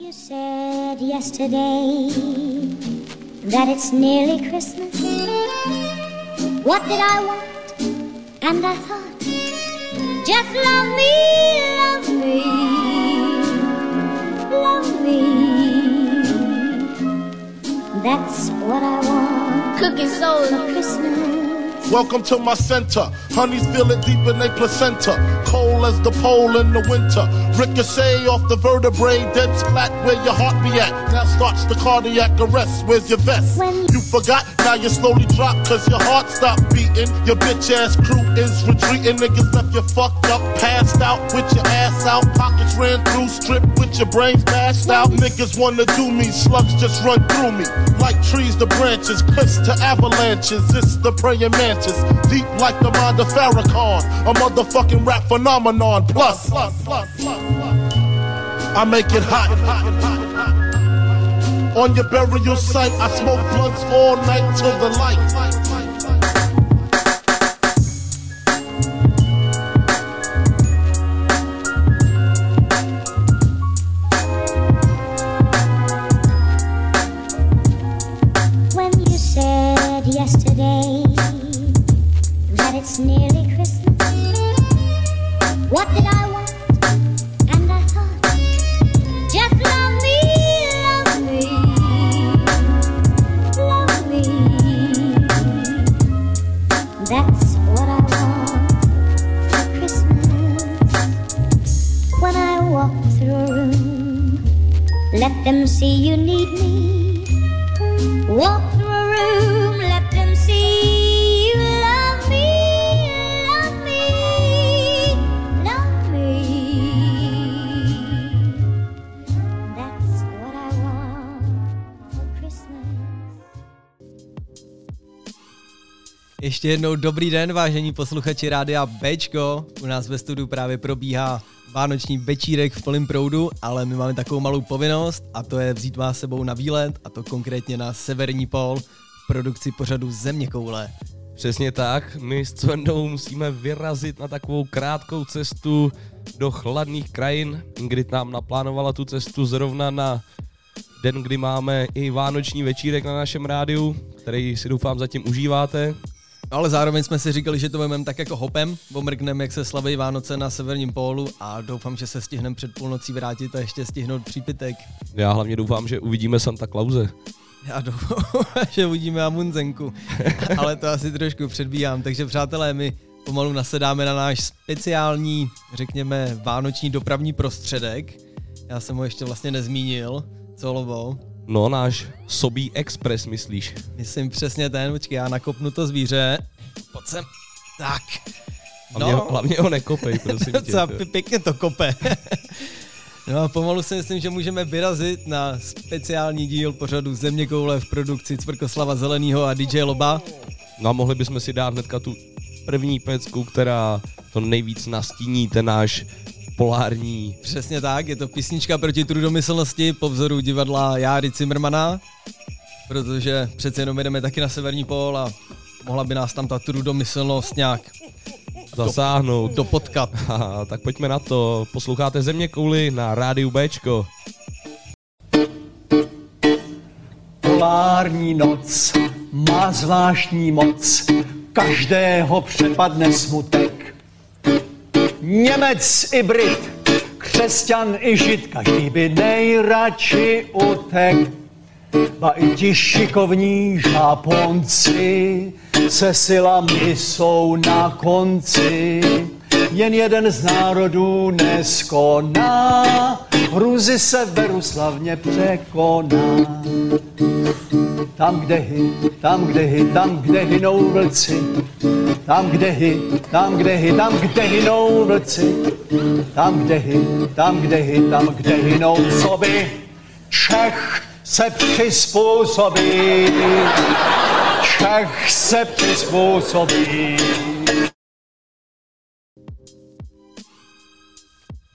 You said yesterday that it's nearly Christmas. What did I want? And I thought, just love me, love me, love me. That's what I want. Cooking soul for Christmas. Welcome to my center. Honeys feel it deep in their placenta. Cold as the pole in the winter. Ricochet off the vertebrae, dead splat where your heart be at. Now starts the cardiac arrest. Where's your vest? You forgot, now you slowly drop cause your heart stopped beating. Your bitch ass crew is retreating. Niggas left you fucked up, passed out with your ass out. Pockets ran through, stripped with your brains bashed out. Niggas wanna do me, slugs just run through me. Like trees to branches, cliffs to avalanches. It's the praying mantis, deep like the mind of Farrakhan. A motherfucking rap phenomenon. Plus, I make it hot. On your burial site, I smoke blunts all night till the light. Ještě jednou dobrý den, vážení posluchači Rádia Bčko. U nás ve studiu právě probíhá vánoční večírek v plném proudu, ale my máme takovou malou povinnost a to je vzít vás sebou na výlet a to konkrétně na Severní pol v produkci pořadu Země koule. Přesně tak, my s Cvendou musíme vyrazit na takovou krátkou cestu do chladných krajin. Ingrid nám naplánovala tu cestu zrovna na den, kdy máme i vánoční večírek na našem rádiu, který si doufám zatím užíváte. Ale zároveň jsme si říkali, že to vezmeme tak jako hopem, omrkneme, jak se slaví Vánoce na Severním pólu a doufám, že se stihneme před půlnocí vrátit a ještě stihnout přípitek. Já hlavně doufám, že uvidíme Santa Clause. Já doufám, že uvidíme Amunzenku, ale to asi trošku předbíhám. Takže přátelé, my pomalu nasedáme na náš speciální, řekněme, vánoční dopravní prostředek. Já jsem ho ještě vlastně nezmínil. Co, Lobo? No, náš Sobí Express, myslíš? Myslím přesně ten, počkej, já nakopnu to zvíře. Pojď sem. Tak. Hlavně, no. hlavně ho nekopej, prosím tě. Pě- pěkně to kope. No a pomalu si myslím, že můžeme vyrazit na speciální díl pořadu Země koule v produkci Cvrkoslava Zelenýho a DJ Loba. No a mohli bychom si dát hnedka tu první pecku, která to nejvíc nastíní ten náš polární Přesně tak, je to písnička proti trudomyslnosti po vzoru divadla Járy Zimmermana, protože přece jenom jedeme taky na severní pól a mohla by nás tam ta trudomyslnost nějak zasáhnout. dopotkat. Tak pojďme na to. Posloucháte Země kouly na rádiu Bčko. Polární noc má zvláštní moc, každého přepadne smutek. Němec i Brit, křesťan i žid, každý by nejradši utek. Ba i ti šikovní žáponci se silami jsou na konci. Jen jeden z národů neskoná, hruzy se veru slavně překoná. Tam, kde hy, tam, kde hy, tam, kde hynou vlci. Tam, kde hy, tam, kde hy, tam, kde hynou vlci. Tam, kde hy, tam, kde hy, tam, kde hynou soby. Čech se přizpůsobí. Čech se přizpůsobí.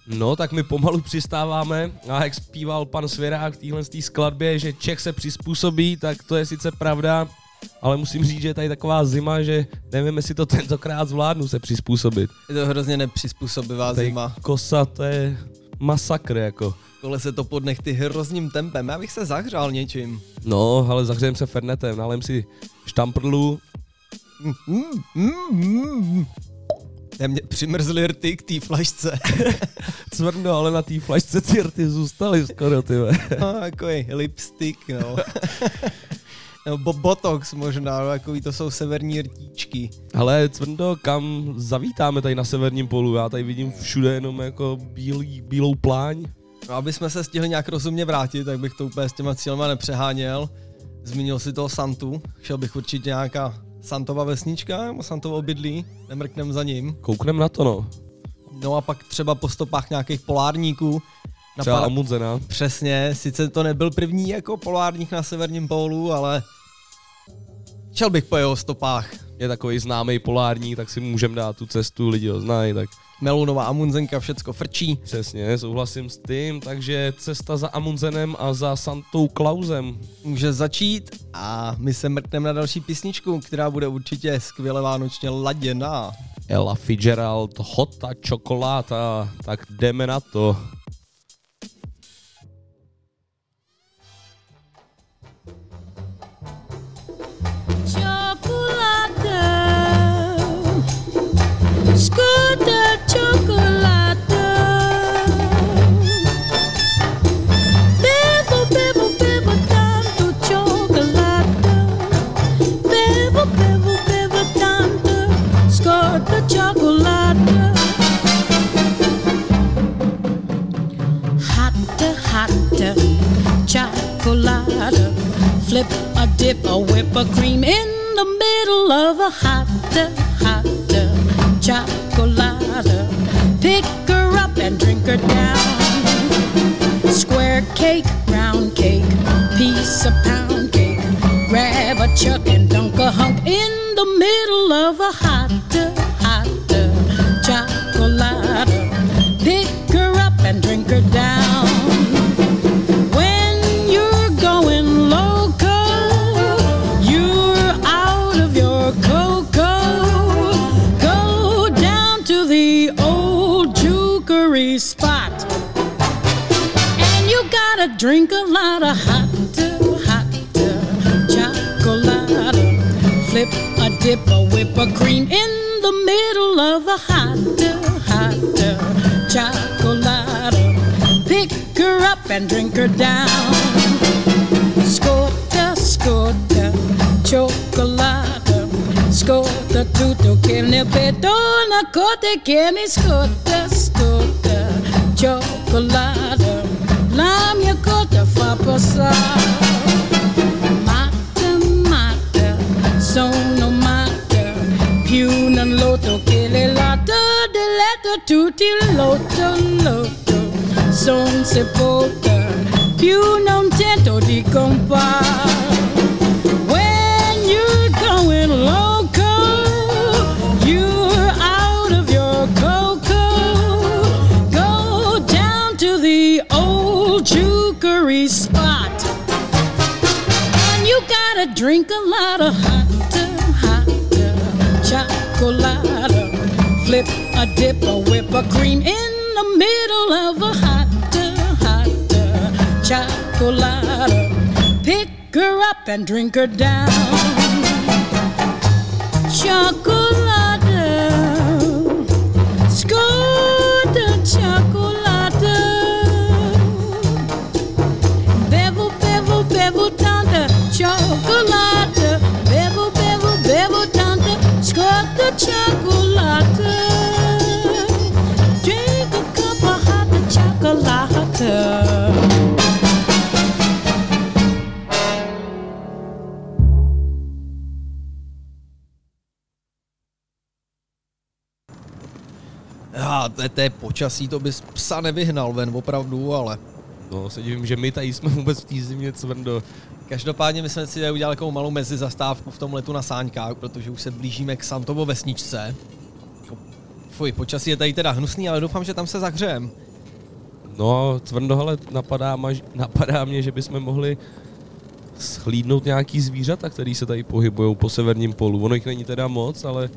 No, tak my pomalu přistáváme a jak zpíval pan Svěrák v téhle skladbě, že Čech se přizpůsobí, tak to je sice pravda, ale musím říct, že je tady taková zima, že nevím, jestli to tentokrát zvládnu se přizpůsobit. Je to hrozně nepřizpůsobivá Tady zima. kosa, to je masakr jako. Kole se to pod nechty hrozním tempem, já bych se zahřál něčím. No, ale zahřejem se fernetem, nalem si štamprlu, Mm, mm, mm. Já mě přimrzly rty k té flašce. cvrno, ale na té flašce ty rty zůstaly skoro, ty no, takový lipstick, no. Nebo bo- botox možná, no, takový to jsou severní rtíčky. Ale Cvrndo, kam zavítáme tady na severním polu? Já tady vidím všude jenom jako bílý, bílou pláň. No, aby jsme se stihli nějak rozumně vrátit, tak bych to úplně s těma cílema nepřeháněl. Zmínil si toho Santu, šel bych určitě nějaká Santova vesnička nebo Santovo obydlí, nemrknem za ním. Kouknem na to, no. No a pak třeba po stopách nějakých polárníků. Třeba Napadá- Amundsena. Přesně, sice to nebyl první jako polárník na severním pólu, ale šel bych po jeho stopách. Je takový známý polární, tak si můžeme dát tu cestu, lidi ho znají, tak Melunová Amundsenka, všecko frčí. přesně, souhlasím s tím, takže cesta za Amundsenem a za Santou Klausem. Může začít a my se mrkneme na další písničku, která bude určitě skvěle vánočně laděná. Ella Fitzgerald, hota čokoláda, tak jdeme na to. Flip a dip, a whip a cream in the middle of a hotter, a hotter, hotter chocolate. Pick her up and drink her down. When you're going loco, you're out of your cocoa. Go down to the old jukery spot. And you gotta drink a lot of hot, hot chocolate. Flip a dip, a whip a cream in the middle of a hot, hot chocolate. Pick her up and drink her down. Scorta, scorta, chocolate. Scorta tutto che ne perdona, cote che mi scorta, scorta, chocolate. La mia cotta fa passare. Matta, matta, sono tutti lotto, lotto, son sepolta, più non tento di compare. When you're going loco, you're out of your cocoa. Go down to the old jukery spot. And you gotta drink a lot of hot, hot chocolate. Flip I dip a whip a cream in the middle of a hot, hot chocolate. Pick her up and drink her down. Chocolate, score the chocolate. Bevel, bevel, bevel down the chocolate. Bevel, bevel, bevel down the score the chocolate. Hot chocolate. Já, to, je- to je počasí, to bys psa nevyhnal ven, opravdu, ale No, se divím, že my tady jsme vůbec v té zimě cvrndo. Každopádně my jsme si tady udělali takovou malou mezizastávku v tom letu na Sáňkách, protože už se blížíme k Santovo vesničce. Jako, Fuj, počasí je tady teda hnusný, ale doufám, že tam se zahřejem. No, cvrndo, hele, napadá, maž, napadá mě, že bychom mohli schlídnout nějaký zvířata, který se tady pohybují po severním polu. Ono jich není teda moc, ale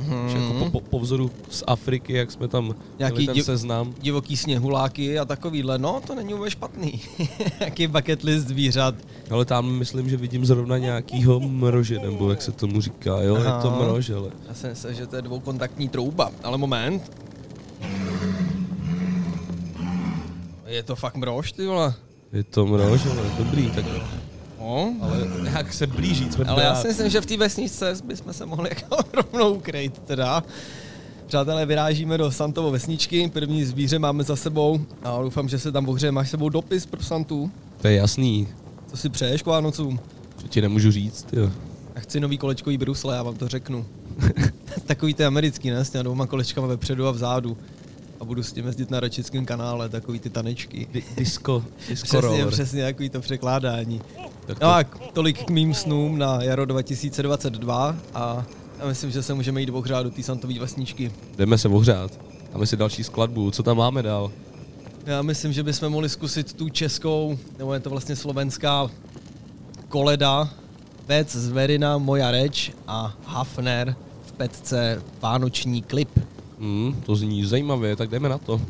Hmm. Jako po, po, po, vzoru z Afriky, jak jsme tam Nějaký ten div, seznam. divoký sněhuláky a takovýhle, no to není vůbec špatný. Jaký bucket list zvířat. Ale tam myslím, že vidím zrovna nějakýho mrože, nebo jak se tomu říká, jo, Aha. je to mrož, ale. Já jsem se, že to je dvoukontaktní trouba, ale moment. Je to fakt mrož, ty vole. Je to mrož, ale dobrý, tak No. Ale jak se blíží, jsme Ale já si myslím, že v té vesničce bychom se mohli jako rovnou ukrejt teda. Přátelé, vyrážíme do Santovo vesničky, první zvíře máme za sebou a doufám, že se tam ohřeje. Máš sebou dopis pro Santu? To je jasný. Co si přeješ k Vánocům? To ti nemůžu říct, jo. Já chci nový kolečkový brusle, já vám to řeknu. takový ty americký, ne? S těma dvouma kolečkama vepředu a vzadu. A budu s tím jezdit na ročickém kanále, takový ty tanečky. Di- disco, disco Přesně, roller. přesně, takový to překládání. Tak to- No a tolik k mým snům na jaro 2022 a já myslím, že se můžeme jít ohřát do té santové vesničky. Jdeme se ohřát. Dáme si další skladbu, co tam máme dál? Já myslím, že bychom mohli zkusit tu českou, nebo je to vlastně slovenská koleda, Vec Zverina, Moja reč a Hafner v petce Vánoční klip. Hmm, to zní zajímavě, tak jdeme na to.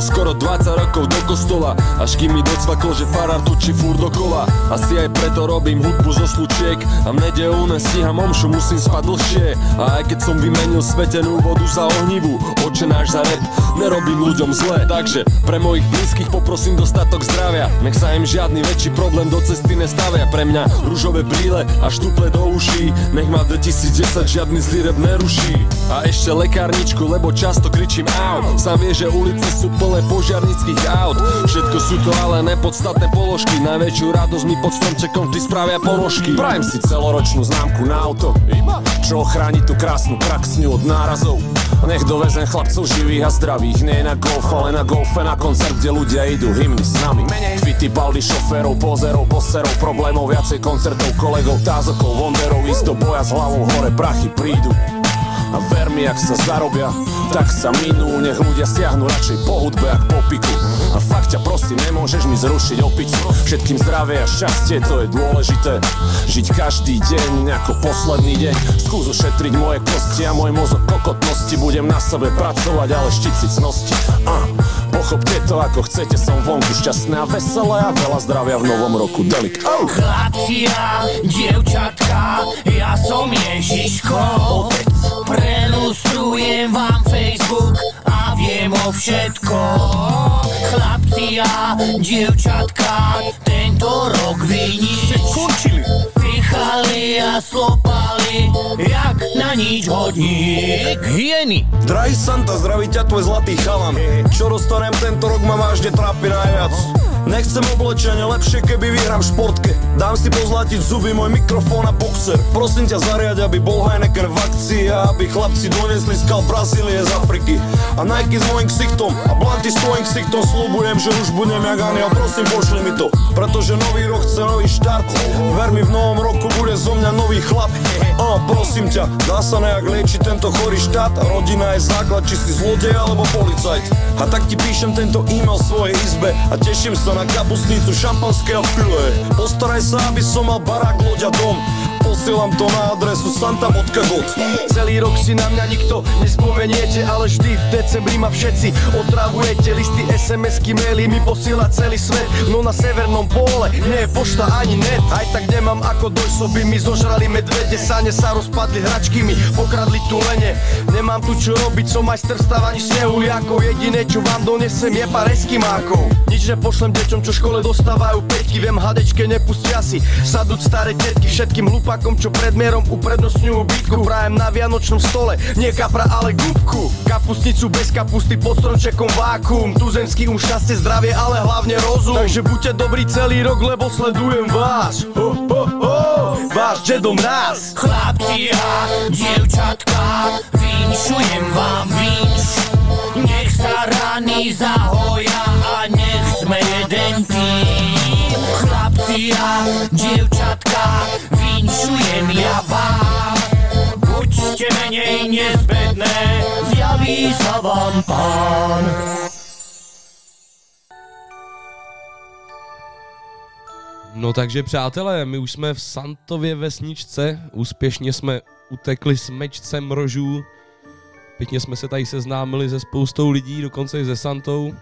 Skoro 20 rokov do kostola. Až kým mi docvakol, že farár tučí furt dokola. Asi aj preto robím hudbu zo slučiek. A v nedelu nestíham omšu, musím spať dlhšie. A aj keď som vymenil svetenú vodu za ohnivú Oče náš za rep, nerobím ľuďom zle. Takže pre mojich blízkych poprosím dostatok zdravia. Nech sa im žiadny väčší problém do cesty nestavia. Pre mňa rúžové brýle a štuple do uší. Nech ma 2010 žiadny zlý rep neruší. A ešte lekárničku, lebo často kričím au. Sám vie, že ulice sú plné požiarnických aut. Všetko sú to ale nepodstatné položky. Najväčšiu radosť mi pod stromčekom vždy spravia ponožky Prajem si celoročnú známku na auto. Čo ochráni tú krásnu praxňu od nárazov? Nech dovezem chlapcov živých a zdravých. Nie na golf, ale na golfe na koncert, kde ľudia idú hymny s nami. Fity, baldy, šoférov, pozerov, poserov Problémov, viacej koncertov, kolegov, tázokov, wonderov do boja s hlavou hore, prachy prídu a ver mi, ak sa zarobia, tak sa minú. Nech ľudia siahnu radšej po hudbe, ak po piku. A fakt ťa prosím, nemôžeš mi zrušiť opicu. Všetkým zdravie a šťastie, to je dôležité. Žiť každý deň ako posledný deň. Skús ušetriť moje kosti a môj mozog kokotnosti. Budem na sebe pracovať, ale štici cnosti. Uh, Pochopte to ako chcete, som vonku šťastné a veselé A veľa zdravia v novom roku, Delik. Oh. Chlapci a dievčatka, ja som Ježiško. Otec Prelustrujem vám Facebook a viem o všetko. Chlapci a dievčatka, tento rok vyní Skončili Pichali a slopali, jak na nič hodník. Hyeny. Drahý Santa, zdraví ťa tvoj zlatý chalan. Čo dostanem tento rok ma vážne trápi najviac Nechcem oblečenie, lepšie keby vyhrám športke Dám si pozlatiť zuby, môj mikrofón a boxer. Prosím ťa zariaď, aby bol Heineken v akcii A aby chlapci donesli skal Brazílie z Afriky. A Nike s mojim ksichtom a Blanty s tvojim ksichtom Slúbujem, že už budem jak Aniel, prosím pošli mi to Pretože nový rok chce nový štart. Ver mi, v novom roku bude zo mňa nový chlap. A prosím ťa, dá sa nejak liečiť tento chorý štát? Rodina je základ, či si zlodej alebo policajt. A tak ti píšem tento e-mail svojej izbe A teším sa na kapusnicu, šampanské a filé Postaraj sa, aby som mal barák, loď a dom Posielam to na adresu santa.god Celý rok si na mňa nikto nespomeniete Ale vždy v decembri ma všetci. Otravujete Listy, SMS-ky, maily mi posiela celý svet No na severnom pole nie je pošta ani net. Aj tak nemám ako dojsť, by mi zožrali medvede. Sane sa rozpadli hračky mi, pokradli tu lene Nemám tu čo robiť, som majster stávaní snehuliakov Jediné čo vám donesem je pár eskimákov. Nič nepošlem deťom, čo škole dostávajú peťky. Viem hadečke nepustia si sadúť staré tetky Všetkým hlupákom, čo pred mierom uprednostňujú bytku Prajem na vianočnom stole, nie kapra, ale gubku. Kapustnicu bez kapusty pod stromčekom vákuum Tuzemský um, šťastie, zdravie, ale hlavne rozum. Takže buďte dobrí celý rok, lebo sledujem vás. Ho, ho, ho, Váš Dedo Mráz Chlapci a dievčatka, vinšujem vám vinš sa rany zahoja a nech sme jeden tým. Chlapci a dievčatka, vinšujem ja vám. Buďte menej nezbedné, zjaví sa vám pán. No takže přátelé, my už jsme v Santově vesničce, úspěšně jsme utekli s mečcem rožů, pěkně jsme se tady seznámili se spoustou lidí, dokonce i se Santou.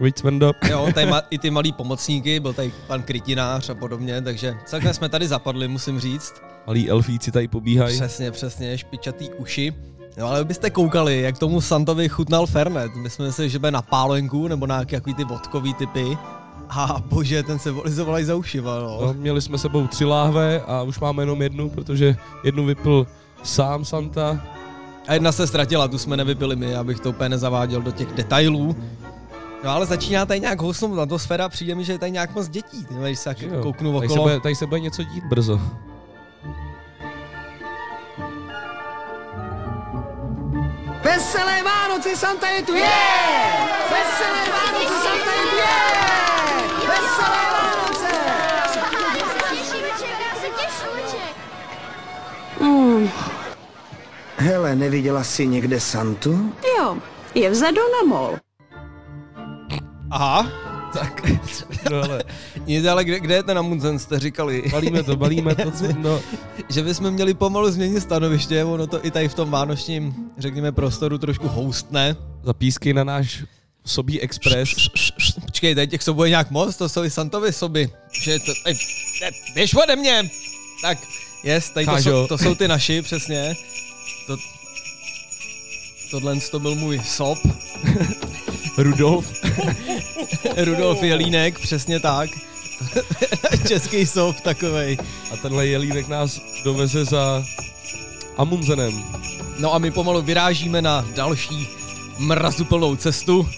Víc. Jo, tady ma, i ty malí pomocníky, byl tady pan Krytinář a podobně, takže celkem jsme tady zapadli, musím říct. Malí elfíci tady pobíhají. Přesně, přesně, špičatý uši. No ale byste koukali, jak tomu Santovi chutnal Fernet. My jsme si, že bude na pálenku nebo na nějaký ty vodkový typy. A bože, ten se volizoval i za ušiva, no. No, měli jsme sebou tři láhve a už máme jenom jednu, protože jednu vypil sám Santa. A jedna se ztratila, tu jsme nevypili my, abych to úplně nezaváděl do těch detailů. No ale začíná tady nějak housnout atmosféra, přijde mi, že je tady nějak moc dětí, ty, když se tak Jo. kouknu Tady se, okolo. bude, tady se bude něco dít brzo. Veselé Vánoce, Santa je tu, je! Veselé Vánoce, Santa je tu, je! Veselé Vánoce! Hmm. Hele, neviděla jsi někde Santu? Jo, je vzadu na mol. Aha, tak. No ale, Nic, ale kde, kde je ten Amundsen, jste říkali? balíme to, balíme to, no. že bychom měli pomalu změnit stanoviště, ono to i tady v tom vánočním, řekněme, prostoru trošku houstne. Zapísky na náš Sobí Express. Počkej, tady těch sobů je nějak moc, to jsou i Santovy soby. Že to, ej, ne, běž ode mě! Tak, yes, tady to jsou, to jsou ty naši, přesně. To, tohle to byl můj sob. Rudolf. Rudolf Jelínek, přesně tak. Český sob takovej. A tenhle jelínek nás doveze za Amundsenem. No a my pomalu vyrážíme na další mrazuplnou cestu.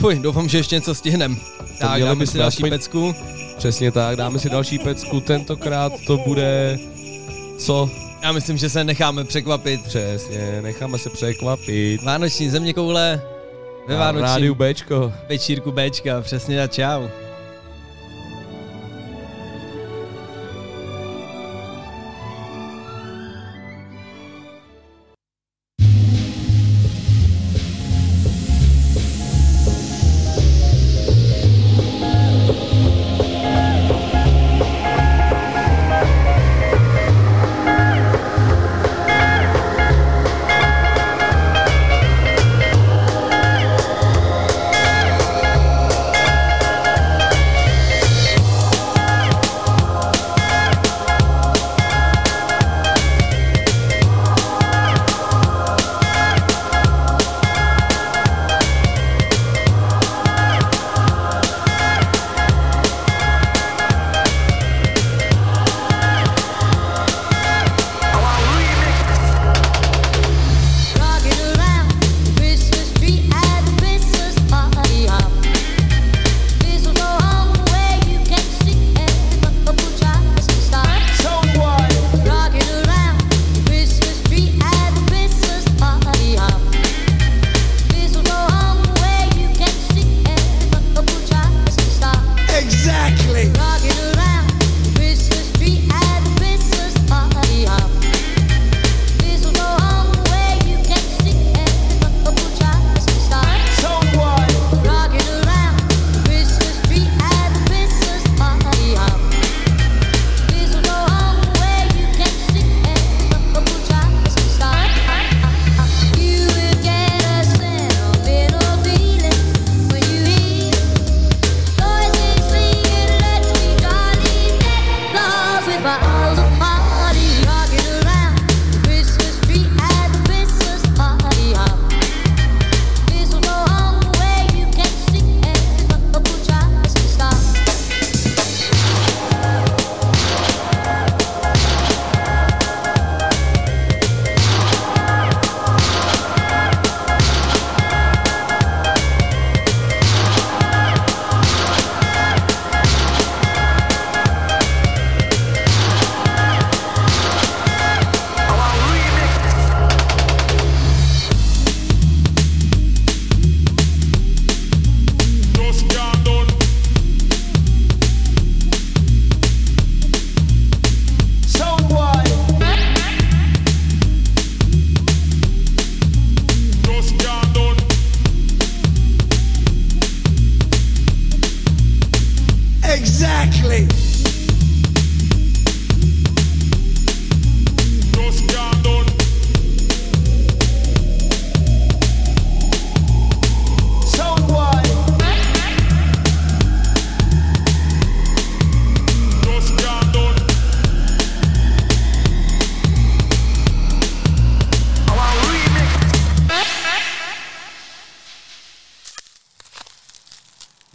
Fuj, doufám, že ještě něco stihnem. Tak, dáme si další aspoň- pecku. Přesně tak, dáme si další pecku. Tentokrát to bude... Co? Já myslím, že se necháme překvapit. Přesně, necháme se překvapit. Vánoční země koule ve Vánočním rádiu Bčko. večírku Bčka, přesně a čau.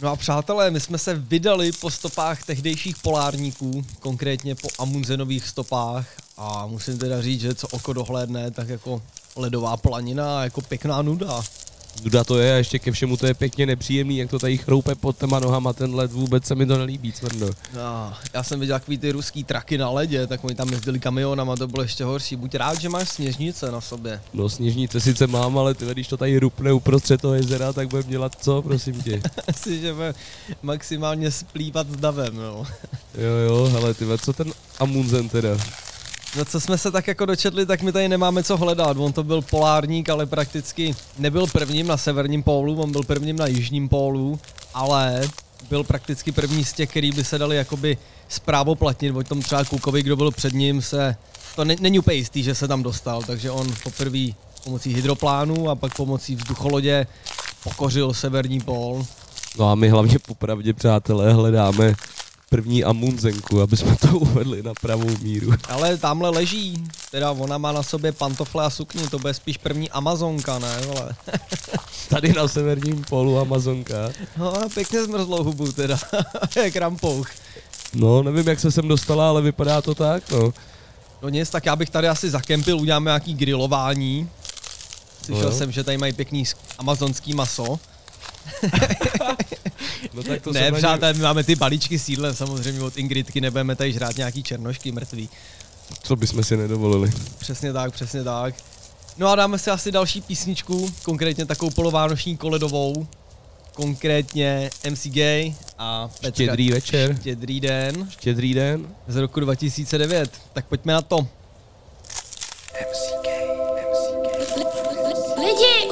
No a přátelé, my jsme se vydali po stopách tehdejších polárníků, konkrétně po Amundsenových stopách a musím teda říct, že co oko dohlédne, tak jako ledová planina jako pěkná nuda. Nuda to je a ještě ke všemu to je pěkně nepříjemný, jak to tady chroupe pod těma nohama ten led, vůbec se mi to nelíbí, Cvrndo. No, já jsem viděl takový ty ruský traky na ledě, tak oni tam jezdili kamionama, to bylo ještě horší. Buď rád, že máš sněžnice na sobě. No sněžnice sice mám, ale ty, když to tady rupne uprostřed toho jezera, tak budeme dělat co, prosím tě. Asi, že bude maximálně splývat s davem, no. Jo, jo, hele, ty, co ten Amundsen teda? No co jsme se tak jako dočetli, tak my tady nemáme co hledat. On to byl polárník, ale prakticky nebyl prvním na severním pólu, on byl prvním na jižním pólu, ale byl prakticky první z těch, který by se dali jakoby zprávoplatnit, o tom třeba Kukovi, kdo byl před ním, se, to ne, není úplně jistý, že se tam dostal, takže on poprvé pomocí hydroplánu a pak pomocí vzducholodě pokořil severní pól. No a my hlavně popravdě, přátelé, hledáme první Amundsenku, aby jsme to uvedli na pravou míru. Ale tamhle leží, teda ona má na sobě pantofle a sukni, to bude spíš první Amazonka, ne, vole. Tady na severním polu Amazonka. No a pěkně zmrzlou hubu teda, jak rampouch. No, nevím, jak se sem dostala, ale vypadá to tak, no. No nic, tak já bych tady asi zakempil, uděláme nějaký grilování. Slyšel No. jsem, že tady mají pěkný sk- amazonský maso. No tak to ne, jsem ani- přátelé, my máme ty balíčky s jídlem samozřejmě od Ingridky, nebudeme tady žrát nějaký černošky mrtvý. Co bychom si nedovolili. Přesně tak, přesně tak. No a dáme si asi další písničku, konkrétně takovou polovánoční koledovou. Konkrétně MC Gay a Pecka. Štědrý večer. Štědrý den. Štědrý den. Z roku 2009. Tak pojďme na to. Lidi,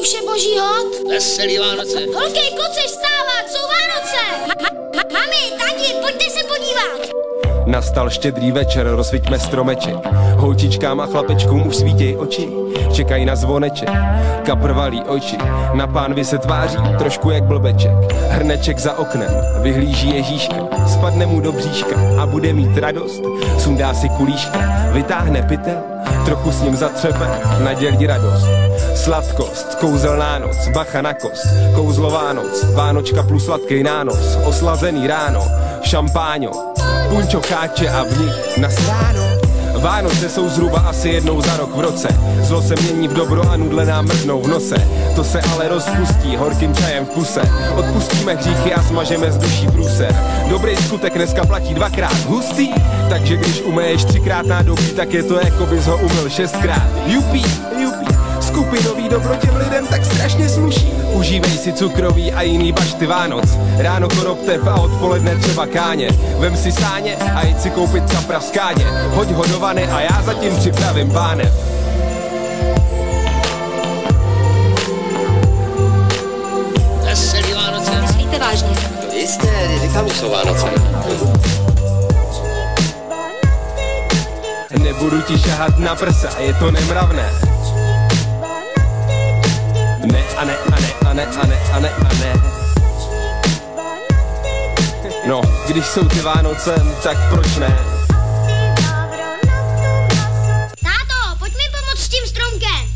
už je boží hod. Veselý Vánoce. Holky, kluci, vstávat, jsou Vánoce. Ma- ma- mami, tati, pojďte se podívat. Nastal štědrý večer, rozsviťme stromeček. Holčičkám a chlapečkům už svítěj oči, čekají na zvoneček. Kapr valí oči, na pánvi se tváří, trošku jak blbeček. Hrneček za oknem, vyhlíží Ježíška, spadne mu do bříška a bude mít radost. Sundá si kulíška, vytáhne pytel, trochu s ním zatřepe, nadělí radost. Sladkost, kouzelná noc, bacha na kost, kouzlová noc, Vánočka plus sladký nános, oslazený ráno, šampáňo, punčo cháče a v nich nasráno. Vánoce jsou zhruba asi jednou za rok v roce. Zlo se mění v dobro a nudle nám mrznou v nose. To se ale rozpustí horkým čajem v kuse. Odpustíme hříchy a smažeme z duší průser. Dobrý skutek dneska platí dvakrát. Hustý? Takže když umeješ třikrát nádobí Tak je to jako bys ho umyl šestkrát. Jupí, jupí. Skupinový dobro těm lidem tak strašně sluší Užívej si cukroví a jiný bašty Vánoc Ráno koroptev a odpoledne třeba káně Vem si sáně a jď si koupit kapra v skáně Hoď ho do vany a já zatím připravím bánev Veselý Vánoce. Myslíte vážně? Jistě, říkám, že jsou Vánoce. Nebudu ti šahat na prsa, je to nemravné Ne a ne a ne a ne a ne a ne a ne No, když jsou ty Vánoce, tak proč ne? Táto, pojď mi pomoct s tím stromkem.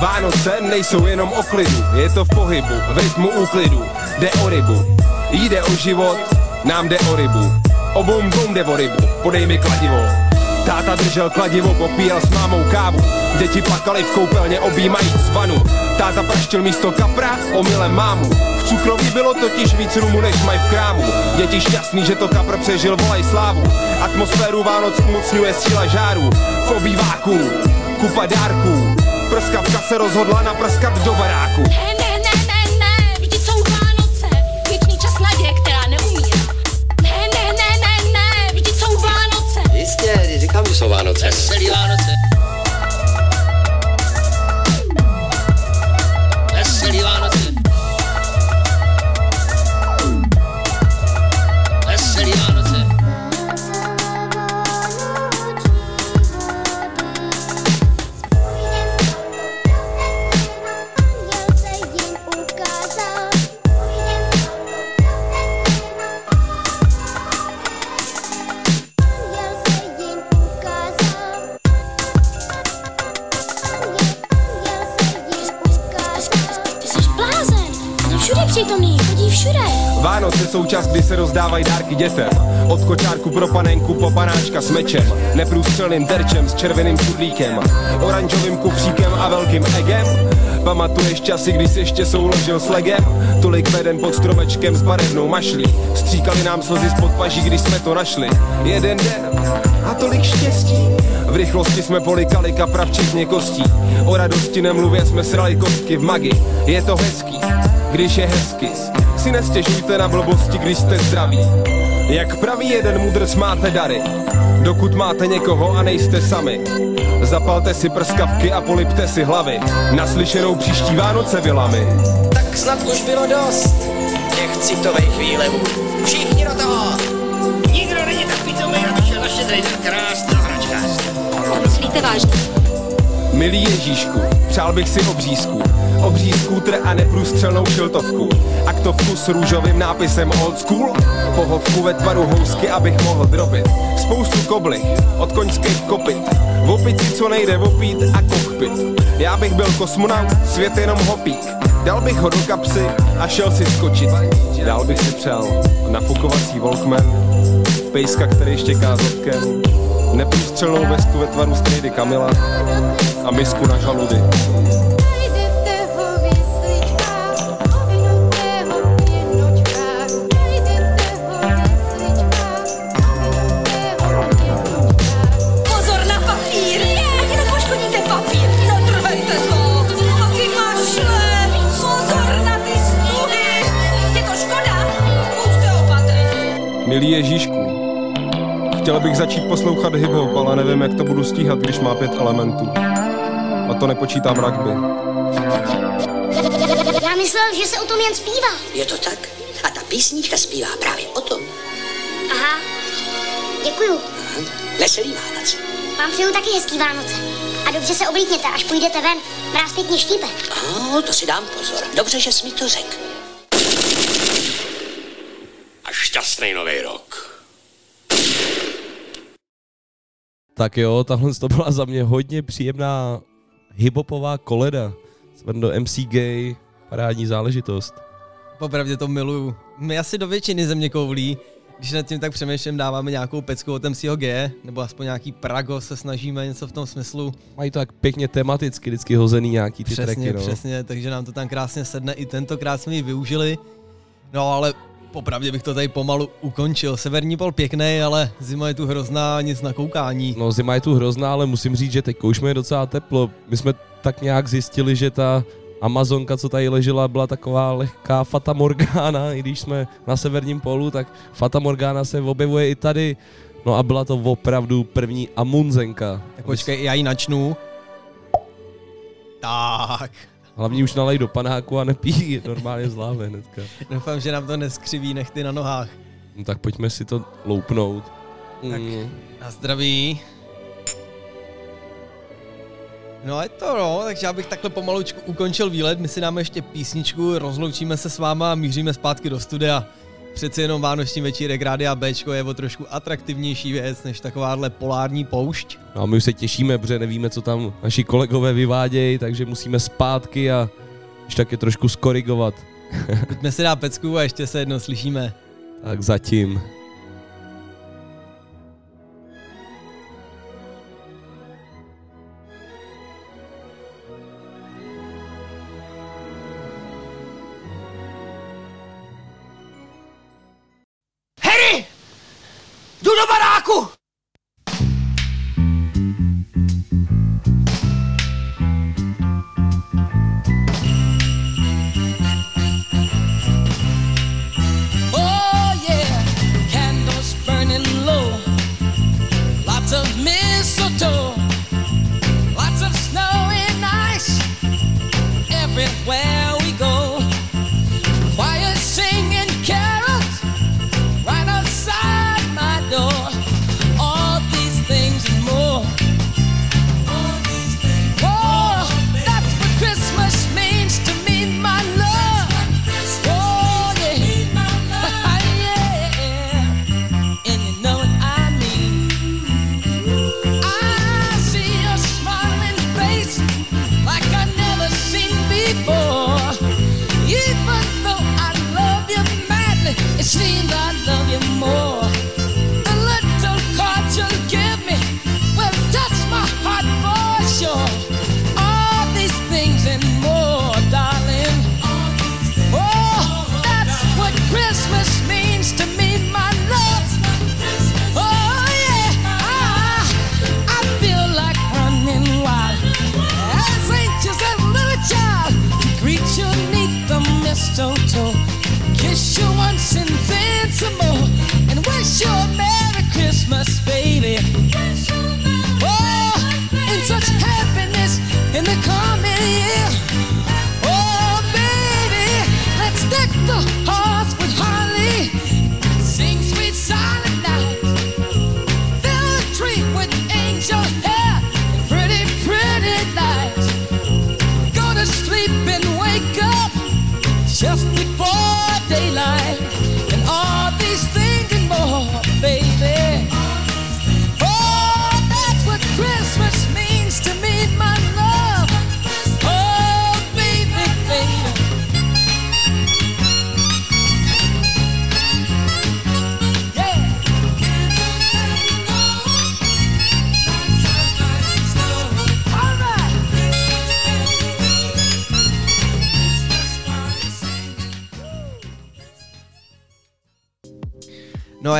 Vánoce nejsou jenom o klidu, je to v pohybu, v rytmu úklidu, jde o rybu, jde o život, nám jde o rybu, obou dvou jde o rybu, podej mi kladivo. Táta držel kladivo, popíjel s mámou kávu, děti plakali v koupelně objímajíc vanu. Táta praštil místo kapra, omylem mámu. Cukroví bylo totiž víc rumu, než mají v krámu. Děti šťastný, že to kapr přežil, volaj slávu. Atmosféru Vánoc umocňuje síla žáru. V obýváku, kupa dárků, Prskavka se rozhodla naprskat do baráku. Ne, dárky dětem. Od kočárku pro panenku po panáčka s mečem, neprůstřelným terčem s červeným čudlíkem, oranžovým kufříkem a velkým egem. Pamatuješ časy, kdy jsi ještě souložil s legem? Tolik veden pod stromečkem s barevnou mašlí. Stříkali nám slzy spod paží, když jsme to našli. Jeden den a tolik štěstí. V rychlosti jsme polikali kapra včetně kostí. O radosti nemluvě jsme srali kostky v magi. Je to hezký, když je hezky. Si nestěžujte na blbosti, když jste zdraví. Jak praví jeden mudrc máte dary, dokud máte někoho a nejste sami. Zapalte si prskavky a polipte si hlavy. Naslyšenou příští Vánoce vilami. Tak snad už bylo dost těch citových výlevů. Všichni do toho! Nikdo není tak pitomý, aby šel na šedrý den krásného hračkářství. Myslíte vážně? Milý Ježíšku, přál bych si obřízku, obří skútr a neprůstřelnou šiltovku. Aktovku s růžovým nápisem old school, pohovku ve tvaru housky, abych mohl drobit. Spoustu kobly, od koňských kopyt, v opici, co nejde opít a kokpit. Já bych byl kosmonaut, svět jenom hopík. Dal bych ho do kapsy a šel si skočit. Dál bych si přál nafukovací Walkman, pejska, který štěká zadkem, neprůstřelnou vestu ve tvaru strejdy Kamila a misku na žaludy. Milý Ježíšku, chtěl bych začít poslouchat hip-hop, ale nevím, jak to budu stíhat, když má pět elementů. A to nepočítám rugby. Já myslel, že se o tom jen zpívá. Je to tak? A ta písnička zpívá právě o tom. Aha, děkuju. Veselý Vánoce. Vám přeju taky hezký Vánoce. A dobře se oblíkněte, až půjdete ven. Mráz pěkně štípe. No, to si dám pozor. Dobře, že jsi mi to řekl. A šťastný nový rok. Tak jo, tahle to byla za mě hodně příjemná hiphopová koleda. Svendo MC Gay, parádní záležitost. Popravdě to miluju. My asi do většiny země koulí, když nad tím tak přemýšlím, dáváme nějakou pecku od MCho G, nebo aspoň nějaký Prago se snažíme něco v tom smyslu. Mají to tak pěkně tematicky vždycky hozený nějaký ty přesně, tracky, no. přesně, takže nám to tam krásně sedne. I tentokrát jsme ji využili. No ale popravdě bych to tady pomalu ukončil. Severní pol pěkný, ale zima je tu hrozná, nic na koukání. No zima je tu hrozná, ale musím říct, že teď už je docela teplo. My jsme tak nějak zjistili, že ta Amazonka, co tady ležela, byla taková lehká Fata Morgana, i když jsme na severním polu, tak Fata Morgana se objevuje i tady. No a byla to opravdu první Amunzenka. Tak počkej, já ji načnu. Tak. Hlavně už nalej do panáku a nepí normálně z láve hnedka. Doufám, že nám to neskřiví nechty na nohách. No tak pojďme si to loupnout. Tak Mm. na zdraví. No je to no, takže já bych takhle pomalučku ukončil výlet, my si dáme ještě písničku, rozloučíme se s váma a míříme zpátky do studia. Přeci jenom vánoční večírek Rádia Bčko je o trošku atraktivnější věc než takováhle polární poušť. No a my už se těšíme, protože nevíme, co tam naši kolegové vyvádějí, takže musíme zpátky a ještě taky trošku skorigovat. Pojďme si dát pecku a ještě se jednou slyšíme. Tak zatím.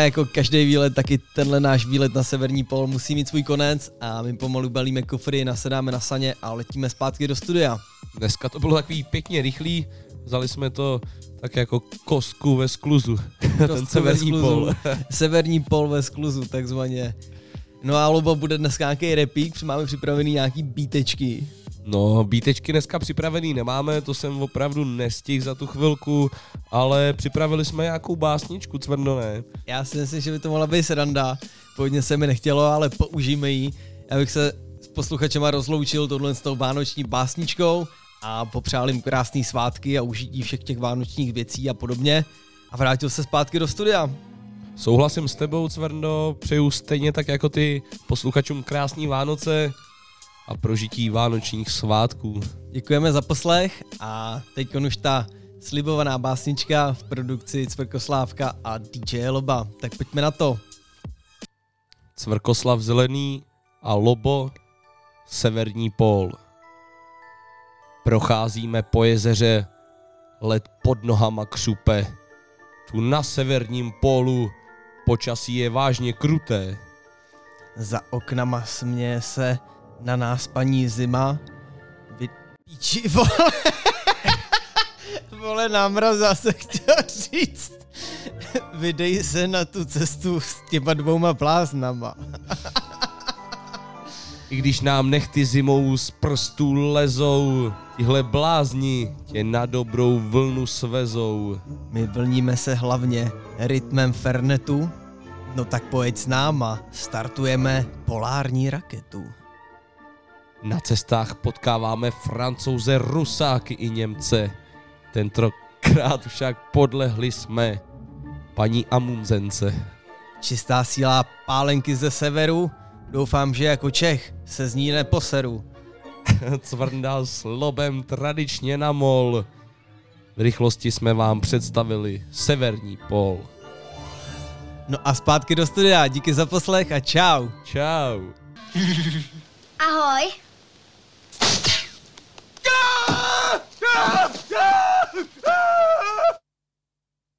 Jako každý výlet, taky tenhle náš výlet na severní pol musí mít svůj konec a my pomalu balíme kufry, nasedáme na saně a letíme zpátky do studia. Dneska to bylo takový pěkně rychlý, vzali jsme to tak jako kosku ve skluzu, ten Kostku severní ve pol. skluzu. severní pol ve skluzu, takzvaně. No a Lobo, bude dneska nějaký repík, máme připravený nějaký bítečky. No, bítečky dneska připravený nemáme, to jsem opravdu nestihl za tu chvilku, ale připravili jsme nějakou básničku, Cvrno, ne? Já si myslím, že by to mohla být sranda. Původně se mi nechtělo, ale použijeme ji. Já bych se s posluchačema rozloučil tohle s tou vánoční básničkou a popřál jim krásný svátky a užití všech těch vánočních věcí a podobně. A vrátil se zpátky do studia. Souhlasím s tebou, Cvrno, přeju stejně tak jako ty posluchačům krásný Vánoce a prožití vánočních svátků. Děkujeme za poslech a teď už ta slibovaná básnička v produkci Cvrkoslávka a DJ Loba. Tak pojďme na to. Cvrkoslav Zelený a Lobo Severní pól. Procházíme po jezeře, led pod nohama křupe. Tu na severním pólu počasí je vážně kruté. Za oknama směje se na nás paní zima. Vy... Píči, vole. vole, námraz zase chtěl říct. Vydej se na tu cestu s těma dvouma bláznama. I když nám nechty zimou z prstů lezou, tihle blázni tě na dobrou vlnu svezou. My vlníme se hlavně rytmem fernetu, no tak pojď s náma, startujeme polární raketu. Na cestách potkáváme francouze, rusáky i Němce. Tentokrát však podlehli jsme paní Amunzence. Čistá síla pálenky ze severu, doufám, že jako Čech se z ní neposeru. Cvrndal s lobem tradičně na mol. V rychlosti jsme vám představili severní pol. No a zpátky do studia, díky za poslech a čau. Čau. Ahoj, Ah! Ah! Ah!